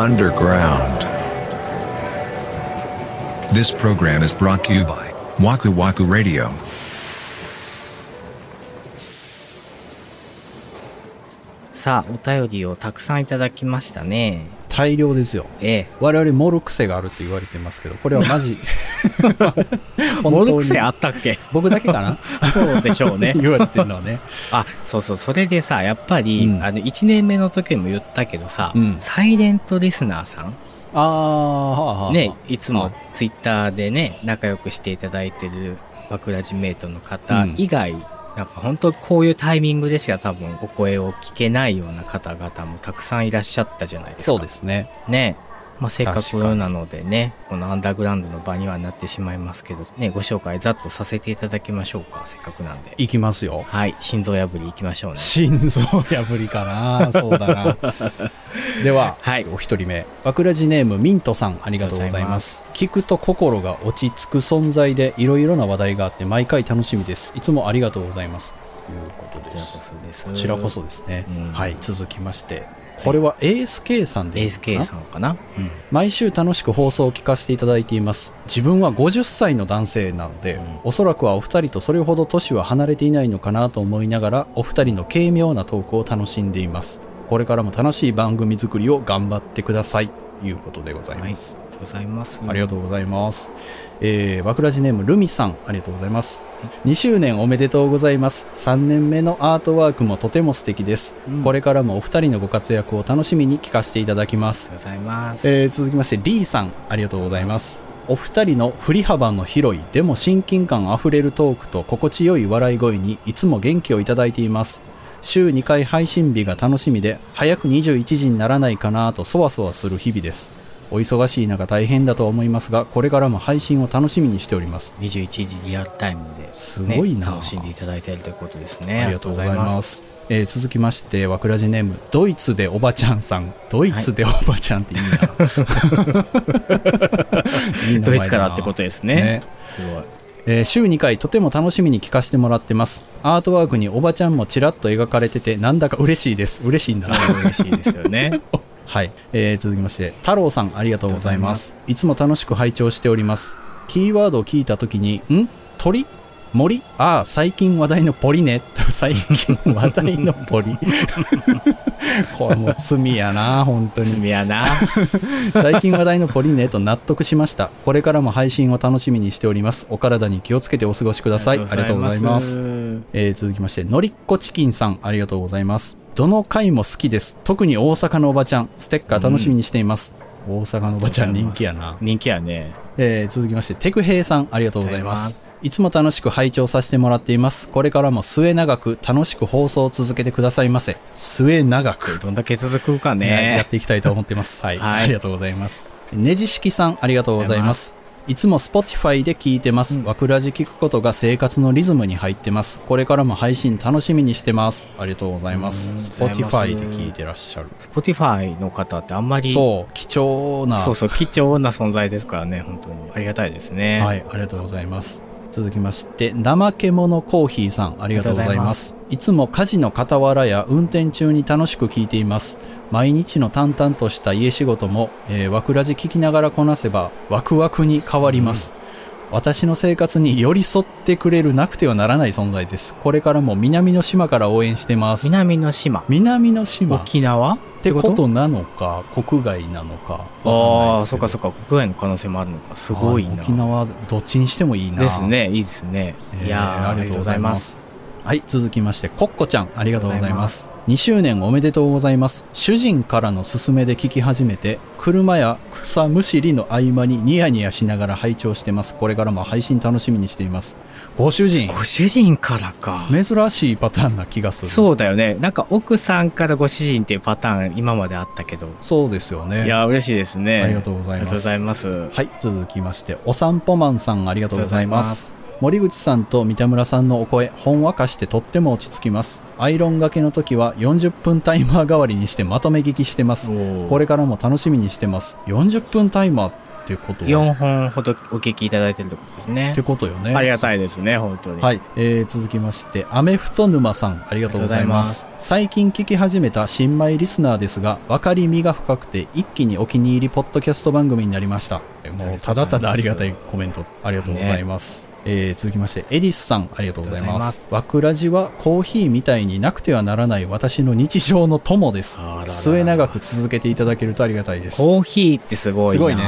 underground. This program is brought to you by Waku Waku Radio. さあ、お便りをたくさんいただきましたね。大量ですよ。ええ。我々盛る癖があるって言われてますけど、これはマジ。モルクセあったっけ？僕だけかな？そうでしょうね。言われてるのはね。あ、そうそう、それでさ、やっぱり、うんあの、1年目の時にも言ったけどさ、うんサイレントリスナーさん、ああ、はあはあ。ね、いつもはツイッターでね、仲良くしていただいてるワクラジメイトの方うん以外、なんか本当こういうタイミングでしか多分お声を聞けないような方々もたくさんいらっしゃったじゃないですか。そうですね。ね。まあ、せっかくなのでね、このアンダーグラウンドの場にはなってしまいますけど、ね、ご紹介ざっとさせていただきましょうか、せっかくなんで。いきますよ。はい、心臓破りいきましょうね。心臓破りかな そうだな。では、はいお一人目。わくらじネームミントさん、ありがとうございます。聞くと心が落ち着く存在で、いろいろな話題があって、毎回楽しみです。いつもありがとうございます。ということこちらこそです。こちらこそですね。うん。はい、続きまして。これは ASK さんで。いいのかな ASK さんかな？うん。毎週楽しく放送を聞かせていただいています。自分は50歳の男性なので、ん。おそらくはお二人とそれほど年は離れていないのかなと思いながらお二人の軽妙なトークを楽しんでいます。これからも楽しい番組作りを頑張ってください。ということでございます、がとうございます。ありがとうございます。えー、わくらじネームルミさん、ありがとうございます。2周年おめでとうございます。3年目のアートワークもとても素敵です。うんこれからもお二人のご活躍を楽しみに聞かせていただきますあ。りがとうございます。えー続きまして、リーさん、ありがとうございます。お二人の振り幅の広い、でも親近感あふれるトークと心地よい笑い声にいつも元気をいただいています。週2回配信日が楽しみで、早く21時にならないかなとそわそわする日々です。お忙しい中大変だと思いますが、これからも配信を楽しみにしております。21時リアルタイムで、ね、すごいな楽しんでいただいているということですね。ありがとうございます。えー続きまして、わくらじネーム、ドイツでおばちゃんさん。ドイツでおばちゃんっていいな。いい名前だなドイツからってことですね。すごい。えー週2回とても楽しみに聞かせてもらってます。アートワークにおばちゃんもちらっと描かれてて、なんだか嬉しいです。嬉しいんだな。嬉しいですよね。はい。えー続きまして、太郎さんありがとうございます。いつも楽しく拝聴しております。キーワードを聞いたときに、ん？鳥？森？ああ、最近話題のポリね。最近話題のポリ。これもう罪やな、本当に。罪やな。最近話題のポリネと納得しました。これからも配信を楽しみにしております。お体に気をつけてお過ごしください。ありがとうございます。えー続きまして、のりっこチキンさん、ありがとうございます。どの回も好きです。特に大阪のおばちゃん、ステッカー楽しみにしています。大阪のおばちゃん人気やな。人気やね。えー続きまして、テクヘイさん、ありがとうございます。いつも楽しく拝聴させてもらっています。これからも末永く楽しく放送を続けてくださいませ。末永く。どんだけ続くかね、やねっ。ていきたいと思ってます。はい。はいありがとうございます。ねじ式さん、ありがとうございます。いつも Spotify で聞いてます。わくらじ聞くことが生活のリズムに入ってます。これからも配信楽しみにしてます。ありがとうございます。うんありがとうございます Spotify で聞いてらっしゃる。Spotify の方ってあんまり、そう、貴重な。そうそう、貴重な存在ですからね、本当に。ありがたいですね。はい、ありがとうございます。続きまして、怠け者コーヒーさん、ありがとうございます。いつも家事の傍らや運転中に楽しく聞いています。毎日の淡々とした家仕事も、えー、わくらじ聞きながらこなせば、ワクワクに変わります。私の生活に寄り添ってくれるなくてはならない存在です。これからも南の島から応援してます。南の島。南の島っ沖縄？ってこと？なのか、国外なのか。ああ、そそっかそっか、国外の可能性もあるのか。すごいな。沖縄、どっちにしてもいいな。ですね、いいですね。えーいやーありがとうございます。。はい、続きまして、コッコちゃん、ありがとうございます。2周年おめでとうございます。主人からの勧めで聞き始めて、車や草むしりの合間にニヤニヤしながら拝聴してます。これからも配信楽しみにしています。ご主人、ご主人からか。珍しいパターンな気がする。そうだよね。なんか奥さんからご主人っていうパターン今まであったけど。そうですよね。いやー、嬉しいですね。ありがとうございますありがとうございます。はい、続きまして、お散歩マンさんありがとうございます。森口さんと三田村さんのお声、ほんわかしてとっても落ち着きます。アイロンがけの時は40分タイマー代わりにしてまとめ聞きしてます。これからも楽しみにしてます。40分タイマーっってことは？4本ほどお聞きいただいてるってことですねって。ことよね。ありがたいですね、本当に。。はいい、えー続きまして、アメフト沼さん、ありがとうございます。最近聞き始めた新米リスナーですが、分かりみが深くて、一気にお気に入りポッドキャスト番組になりました。えもう、ただただありがたいコメント、ありがとうございます。えー続きまして、エディスさん、ありがとうございますす。ワクラジはコーヒーみたいになくてはならない私の日常の友です末永く続けていただけるとありがたいです。コーヒーってすごいなすごいね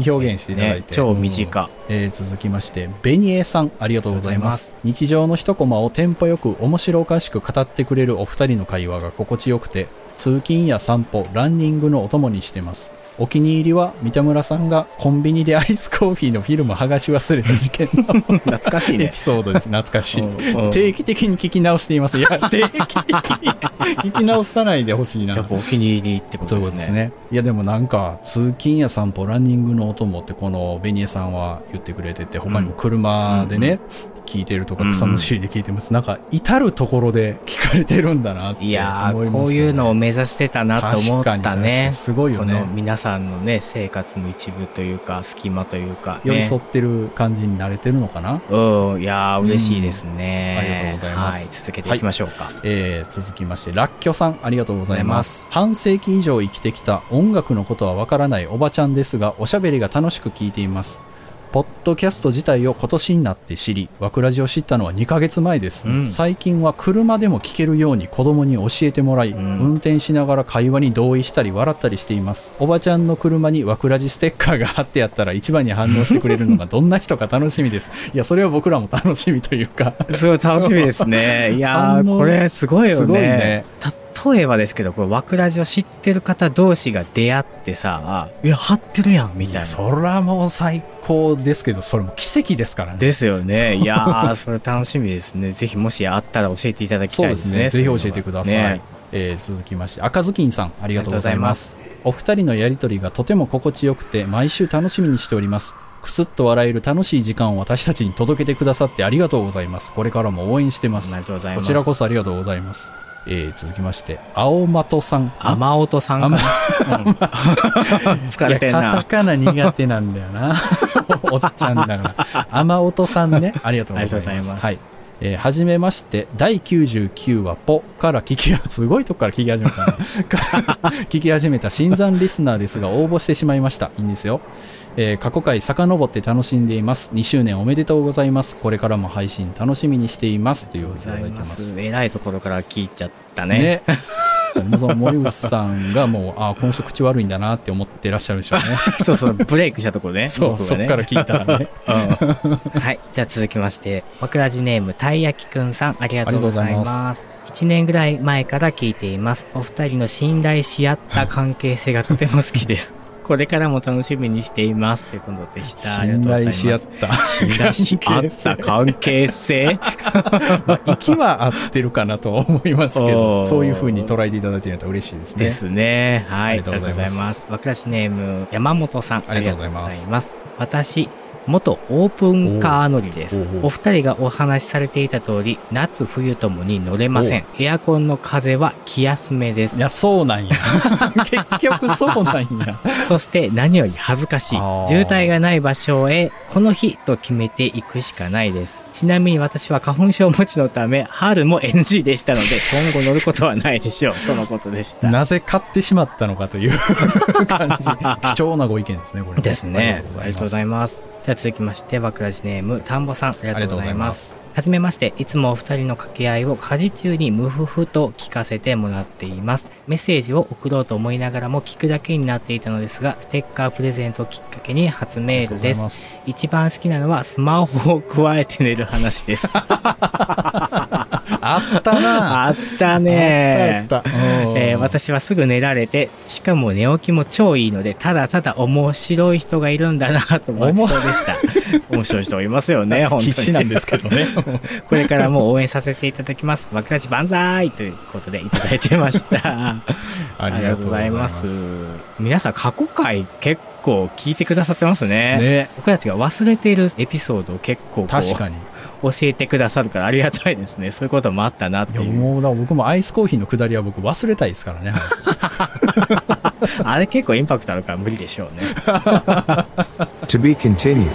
いい表現していただいてね超短。えー続きまして、ベニエさん、ありがとうございます。日常の一コマをテンポよく面白おかしく語ってくれるお二人の会話が心地よくて、通勤や散歩、ランニングのお供にしてます。お気に入りは三田村さんがコンビニでアイスコーヒーのフィルム剥がし忘れた事件の懐かしいエねピ。ソードです。懐かしい。うんうん定期的に聞き直しています。いや、定期的に聞き直さないでほしいな。やっぱお気に入りってことですね。ですね。いやでもなんか通勤や散歩ランニングのお供ってこのベニエさんは言ってくれてて他にも車でね、聞いてるとか草むしりで聞いてます、なんか至る所で聞かれてるんだなっていやー、思います、ね、こういうのを目指してたなと思ったねに。すごいよねこの皆さんのね、生活の一部というか、隙間というか、寄りね。添ってる感じに慣れてるのかな、うん、いやー、嬉しいですね、うんありがとうございますはい、続けていきましょうか。えー続きまして、ラッキョさん、ありがとうございます。半世紀以上生きてきた音楽のことはわからないおばちゃんですが、おしゃべりが楽しく聞いています。ポッドキャスト自体を今年になって知り、ワクラジを知ったのは2ヶ月前です。うん最近は車でも聞けるように子供に教えてもらい、ん運転しながら会話に同意したり笑ったりしています。おばちゃんの車にワクラジステッカーが貼ってあったら一番に反応してくれるのが どんな人か楽しみです。いや、それは僕らも楽しみというか。すごい楽しみですね。いやこれすごいよすごいねね。例えばですけど、これ、ワクラジを知ってる方同士が出会ってさ、いや、貼ってるやん、みたいな。そらもう最高ですけど、それも奇跡ですからね。ですよね。いやー、それ楽しみですね。ぜひ、もしあったら教えていただきたそうでいですすね。ね。ぜひ教えてください。ねえー続きまして、赤ずきんさん、ありがとうございます。お二人のやりとりがとても心地よくて、毎週楽しみにしております。くすっと笑える楽しい時間を私たちに届けてくださってありがとうございます。これからも応援してます。ありがとうございますこちらこそありがとうございます。えー続きまして、青的さん。雨音さんかな。うん疲れてんいやカタな。カナ苦手なんだよな。おっちゃんだから。雨音さんね。ありがとうございます。ありがとうございますはい。えーはじめまして、第99話ポから聞き、すごいとこから聞き始めたな。聞き始めた新参リスナーですが応募してしまいました。いいんですよ。えー過去回遡って楽しんでいます。2周年おめでとうございます。これからも配信楽しみにしています。ということでいただいてます。えらいところから聞いちゃったね。ね。森口さんがもう、ああ、この人口悪いんだなって思ってらっしゃるでしょうね。そうそう、ブレイクしたところね。そう、ねそっから聞いたらね。うんはい。じゃあ続きまして、わくらじネーム、たいやきくんさん、ありがとうございありがとうございます。1年ぐらい前から聞いています。お二人の信頼し合った関係性がとても好きです。これからも楽しみにしています。ということでした。信頼し合った。信頼し合った関係性 まあ、息は合ってるかなとは思いますけど、そういう風に捉えていただいていると嬉しいですね。ですね。はい。あありりがとうございます。わくらしネーム、山本さん。ありがとうございます。私、元オープンカー乗りですお二人がお話しされていた通り夏冬ともに乗れませんエアコンの風は気休めですいや、そうなんや。結局そうなんや。そして何より恥ずかしい渋滞がない場所へこの日と決めていくしかないですちなみに私は花粉症持ちのため春も NG でしたので今後乗ることはないでしょうとのことでしたなぜ買ってしまったのかという 感じ。貴重なご意見ですね、これ。ですね。ありがとうございまます。では続きまして、バクラジネーム、田んぼさん、ありがとうございます。はじめまして、いつもお二人の掛け合いを家事中に無夫婦と聞かせてもらっています。メッセージを送ろうと思いながらも聞くだけになっていたのですが、ステッカープレゼントをきっかけに初メールです。す。一番好きなのはスマホを加えて寝る話です。あったなあったねあえー私はすぐ寝られて、しかも寝起きも超いいので、ただただ面白い人がいるんだなと爆笑でした。面白い人いますよね、本当に。必死なんですけどね。これからも応援させていただきます。わくらち万歳ということでいただいてました。あありがとうございます。皆さん過去回結構聞いてくださってますね。ね。僕たちが忘れているエピソードを結構確かに。教えてくださるからありがたいですね。そういうこともあったなっていう。もうだから僕もアイスコーヒーのくだりは僕忘れたいですからね。あれ結構インパクトあるから無理でしょうね。To be continued.